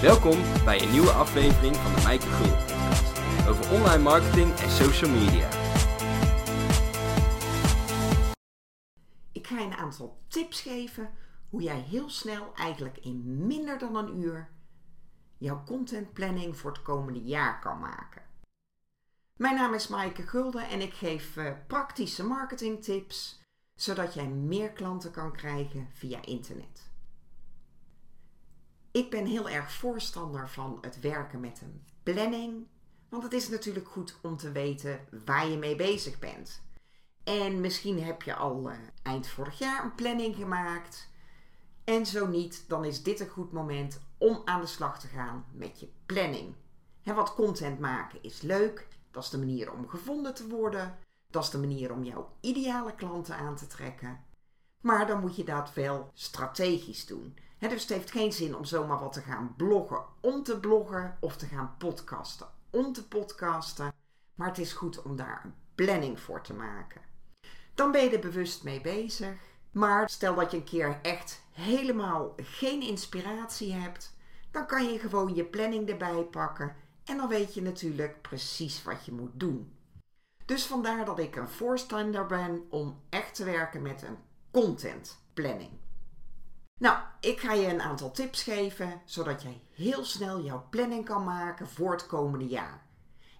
Welkom bij een nieuwe aflevering van de Mijke Gul podcast over online marketing en social media. Ik ga je een aantal tips geven hoe jij heel snel, eigenlijk in minder dan een uur, jouw contentplanning voor het komende jaar kan maken. Mijn naam is Maaike Gulden en ik geef uh, praktische marketingtips zodat jij meer klanten kan krijgen via internet. Ik ben heel erg voorstander van het werken met een planning, want het is natuurlijk goed om te weten waar je mee bezig bent. En misschien heb je al uh, eind vorig jaar een planning gemaakt. En zo niet, dan is dit een goed moment om aan de slag te gaan met je planning. En wat content maken is leuk. Dat is de manier om gevonden te worden. Dat is de manier om jouw ideale klanten aan te trekken. Maar dan moet je dat wel strategisch doen. dus het heeft geen zin om zomaar wat te gaan bloggen om te bloggen of te gaan podcasten om te podcasten. Maar het is goed om daar een planning voor te maken. Dan ben je er bewust mee bezig. Maar stel dat je een keer echt helemaal geen inspiratie hebt, dan kan je gewoon je planning erbij pakken en dan weet je natuurlijk precies wat je moet doen. Dus vandaar dat ik een voorstander ben om echt te werken met een content planning. Nou, ik ga je een aantal tips geven zodat jij heel snel jouw planning kan maken voor het komende jaar.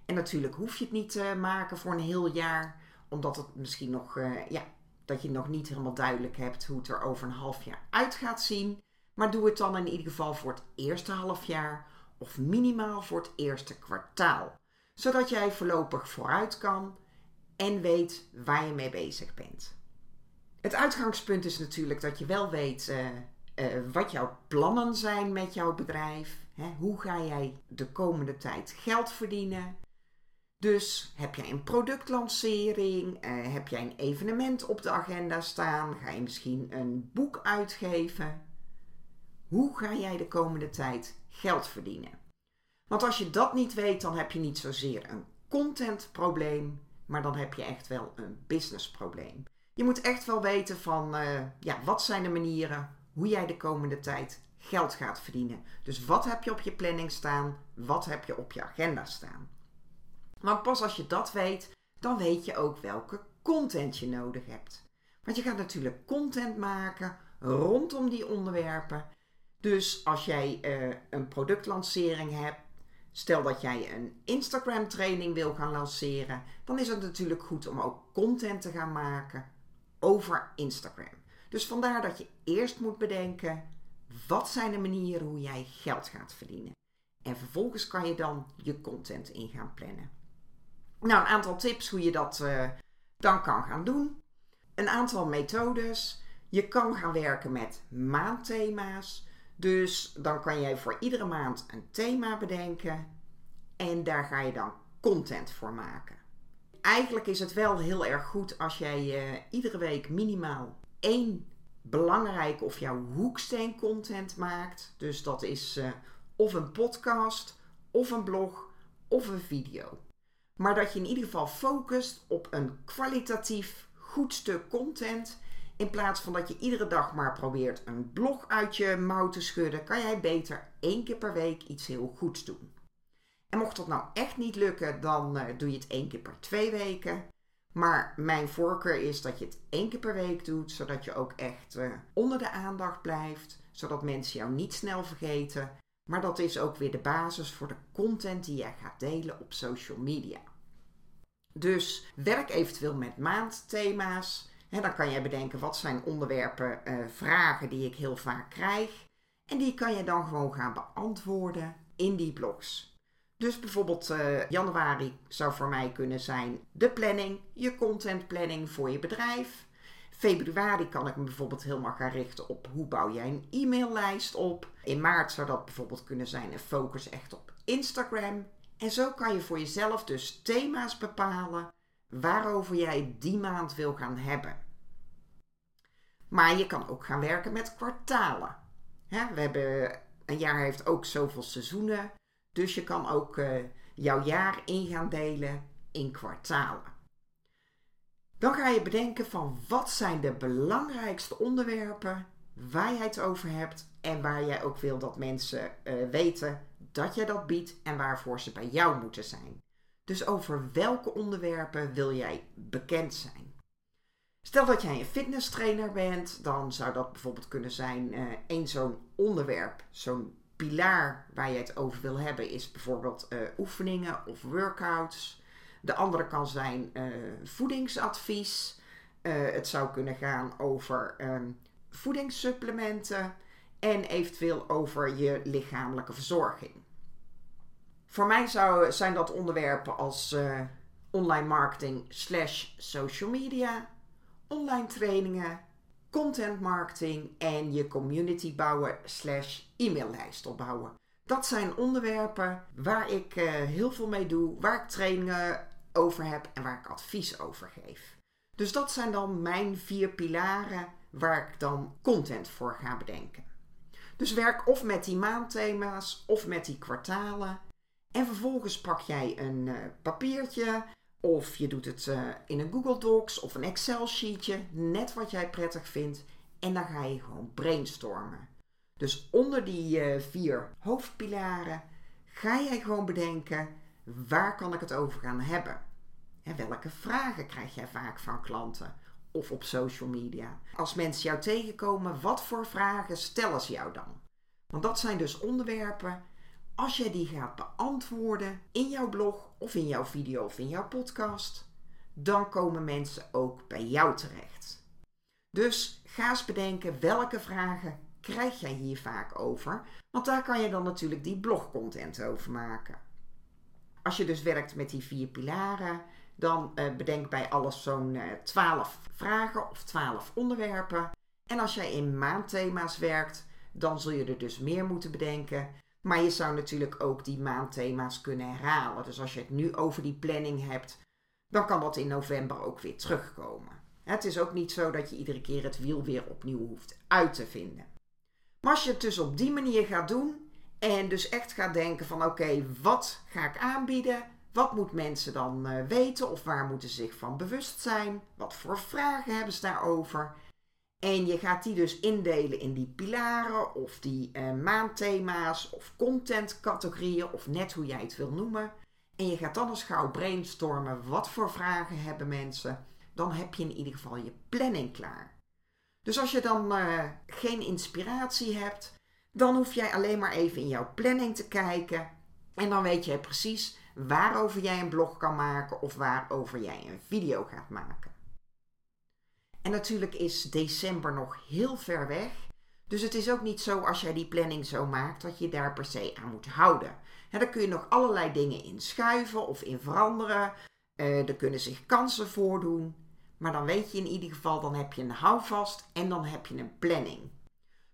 En natuurlijk hoef je het niet te maken voor een heel jaar, omdat het misschien nog, uh, ja, dat je nog niet helemaal duidelijk hebt hoe het er over een half jaar uit gaat zien. Maar doe het dan in ieder geval voor het eerste half jaar of minimaal voor het eerste kwartaal. Zodat jij voorlopig vooruit kan en weet waar je mee bezig bent. Het uitgangspunt is natuurlijk dat je wel weet uh, uh, wat jouw plannen zijn met jouw bedrijf. Hè? Hoe ga jij de komende tijd geld verdienen? Dus heb jij een productlancering? Uh, heb jij een evenement op de agenda staan? Ga je misschien een boek uitgeven? Hoe ga jij de komende tijd geld verdienen? Want als je dat niet weet, dan heb je niet zozeer een contentprobleem, maar dan heb je echt wel een businessprobleem. Je moet echt wel weten van, uh, ja, wat zijn de manieren hoe jij de komende tijd geld gaat verdienen. Dus wat heb je op je planning staan? Wat heb je op je agenda staan? Want pas als je dat weet, dan weet je ook welke content je nodig hebt. Want je gaat natuurlijk content maken rondom die onderwerpen. Dus als jij uh, een productlancering hebt, stel dat jij een Instagram training wil gaan lanceren, dan is het natuurlijk goed om ook content te gaan maken over Instagram. Dus vandaar dat je eerst moet bedenken: wat zijn de manieren hoe jij geld gaat verdienen? En vervolgens kan je dan je content in gaan plannen. Nou, een aantal tips hoe je dat uh, dan kan gaan doen. Een aantal methodes. Je kan gaan werken met maandthema's. Dus dan kan jij voor iedere maand een thema bedenken. En daar ga je dan content voor maken. Eigenlijk is het wel heel erg goed als jij uh, iedere week minimaal één belangrijke of jouw hoeksteen content maakt. Dus dat is uh, of een podcast, of een blog, of een video. Maar dat je in ieder geval focust op een kwalitatief goed stuk content. In plaats van dat je iedere dag maar probeert een blog uit je mouw te schudden, kan jij beter één keer per week iets heel goeds doen. En mocht dat nou echt niet lukken, dan uh, doe je het één keer per twee weken. Maar mijn voorkeur is dat je het één keer per week doet, zodat je ook echt uh, onder de aandacht blijft, zodat mensen jou niet snel vergeten. Maar dat is ook weer de basis voor de content die jij gaat delen op social media. Dus werk eventueel met maandthema's. He, dan kan jij bedenken wat zijn onderwerpen, uh, vragen die ik heel vaak krijg. En die kan je dan gewoon gaan beantwoorden in die blogs. Dus bijvoorbeeld uh, januari zou voor mij kunnen zijn de planning, je contentplanning voor je bedrijf. Februari kan ik me bijvoorbeeld helemaal gaan richten op hoe bouw jij een e-maillijst op. In maart zou dat bijvoorbeeld kunnen zijn een focus echt op Instagram. En zo kan je voor jezelf dus thema's bepalen waarover jij die maand wil gaan hebben. Maar je kan ook gaan werken met kwartalen. we hebben, een jaar heeft ook zoveel seizoenen. Dus je kan ook uh, jouw jaar in gaan delen in kwartalen. Dan ga je bedenken van wat zijn de belangrijkste onderwerpen waar jij het over hebt en waar jij ook wil dat mensen eh, weten dat jij dat biedt en waarvoor ze bij jou moeten zijn. Dus over welke onderwerpen wil jij bekend zijn? Stel dat jij een fitnesstrainer bent, dan zou dat bijvoorbeeld kunnen zijn uh, één zo'n onderwerp, zo'n pilaar waar je het over wil hebben, is bijvoorbeeld uh, oefeningen of workouts. De andere kan zijn uh, voedingsadvies. het zou kunnen gaan over um, voedingssupplementen en eventueel over je lichamelijke verzorging. Voor mij zijn dat onderwerpen als online marketing slash social media, online trainingen, content marketing en je community bouwen slash e-maillijst opbouwen. Dat zijn onderwerpen waar ik uh, heel veel mee doe, waar ik trainingen over heb en waar ik advies over geef. Dus dat zijn dan mijn vier pilaren waar ik dan content voor ga bedenken. Dus werk of met die maandthema's of met die kwartalen. En vervolgens pak jij een uh, papiertje of je doet het uh, in een Google Docs of een Excel sheetje, net wat jij prettig vindt. En dan ga je gewoon brainstormen. Dus onder die uh, vier hoofdpilaren ga jij gewoon bedenken waar kan ik het over gaan hebben. En welke vragen krijg jij vaak van klanten of op social media? Als mensen jou tegenkomen, wat voor vragen stellen ze jou dan? Want dat zijn dus onderwerpen als jij die gaat beantwoorden in jouw blog of in jouw video of in jouw podcast, dan komen mensen ook bij jou terecht. Dus ga eens bedenken welke vragen krijg jij hier vaak over, want daar kan je dan natuurlijk die blogcontent over maken. Als je dus werkt met die vier pilaren, dan uh, bedenk bij alles zo'n uh, eh, 12 vragen of 12 onderwerpen. En als jij in maandthema's werkt, dan zul je er dus meer moeten bedenken. Maar je zou natuurlijk ook die maandthema's kunnen herhalen. Dus als je het nu over die planning hebt, dan kan dat in november ook weer terugkomen. Het is ook niet zo dat je iedere keer het wiel weer opnieuw hoeft uit te vinden. Maar als je het dus op die manier gaat doen en dus echt gaat denken van oké, wat ga ik aanbieden? Wat moeten mensen dan uh, weten of waar moeten ze zich van bewust zijn? Wat voor vragen hebben ze daarover? En je gaat die dus indelen in die pilaren of die uh, maandthema's of contentcategorieën of net hoe jij het wil noemen. En je gaat dan eens gauw brainstormen wat voor vragen hebben mensen. Dan heb je in ieder geval je planning klaar. Dus als je dan uh, geen inspiratie hebt, dan hoef jij alleen maar even in jouw planning te kijken. En dan weet jij precies waarover jij een blog kan maken of waarover jij een video gaat maken. En natuurlijk is december nog heel ver weg. Dus het is ook niet zo als jij die planning zo maakt dat je daar per se aan moet houden. He, daar kun je nog allerlei dingen in schuiven of in veranderen. Uh, er kunnen zich kansen voordoen. Maar dan weet je in ieder geval, dan heb je een houvast en dan heb je een planning.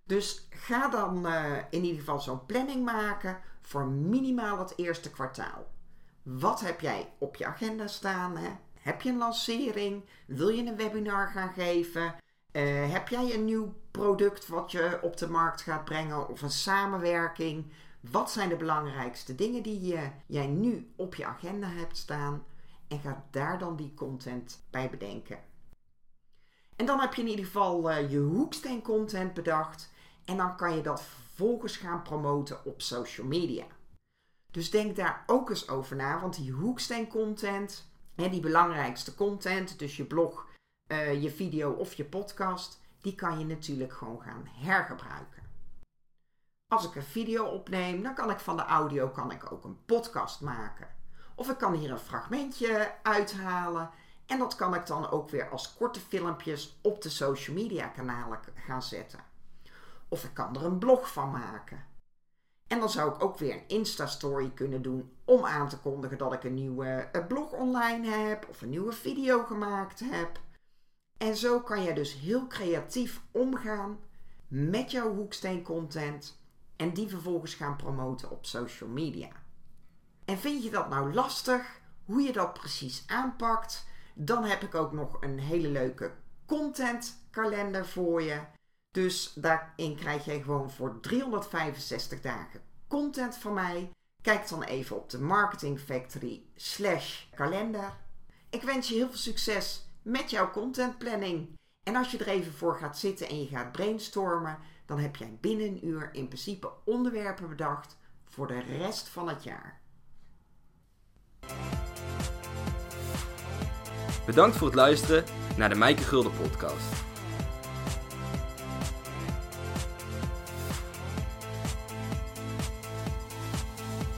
Dus ga dan uh, in ieder geval zo'n planning maken voor minimaal het eerste kwartaal. Wat heb jij op je agenda staan? Hè? Heb je een lancering? Wil je een webinar gaan geven? Uh, heb jij een nieuw product wat je op de markt gaat brengen of een samenwerking? Wat zijn de belangrijkste dingen die je, jij nu op je agenda hebt staan? En ga daar dan die content bij bedenken. En dan heb je in ieder geval uh, je hoeksteen content bedacht. En dan kan je dat vervolgens gaan promoten op social media. Dus denk daar ook eens over na, want die hoeksteen content die belangrijkste content, dus je blog, uh, je video of je podcast, die kan je natuurlijk gewoon gaan hergebruiken. Als ik een video opneem, dan kan ik van de audio kan ik ook een podcast maken. Of ik kan hier een fragmentje uithalen en dat kan ik dan ook weer als korte filmpjes op de social media kanalen gaan zetten. Of ik kan er een blog van maken. En dan zou ik ook weer een Insta-story kunnen doen om aan te kondigen dat ik een nieuwe eh, blog online heb of een nieuwe video gemaakt heb. En zo kan je dus heel creatief omgaan met jouw hoeksteen content en die vervolgens gaan promoten op social media. En vind je dat nou lastig, hoe je dat precies aanpakt? Dan heb ik ook nog een hele leuke contentkalender voor je. Dus daarin krijg je gewoon voor 365 dagen content van mij. Kijk dan even op de Marketing Factory slash kalender. Ik wens je heel veel succes met jouw contentplanning. En als je er even voor gaat zitten en je gaat brainstormen, dan heb jij binnen een uur in principe onderwerpen bedacht voor de rest van het jaar. Bedankt voor het luisteren naar de Mijke Gulden podcast.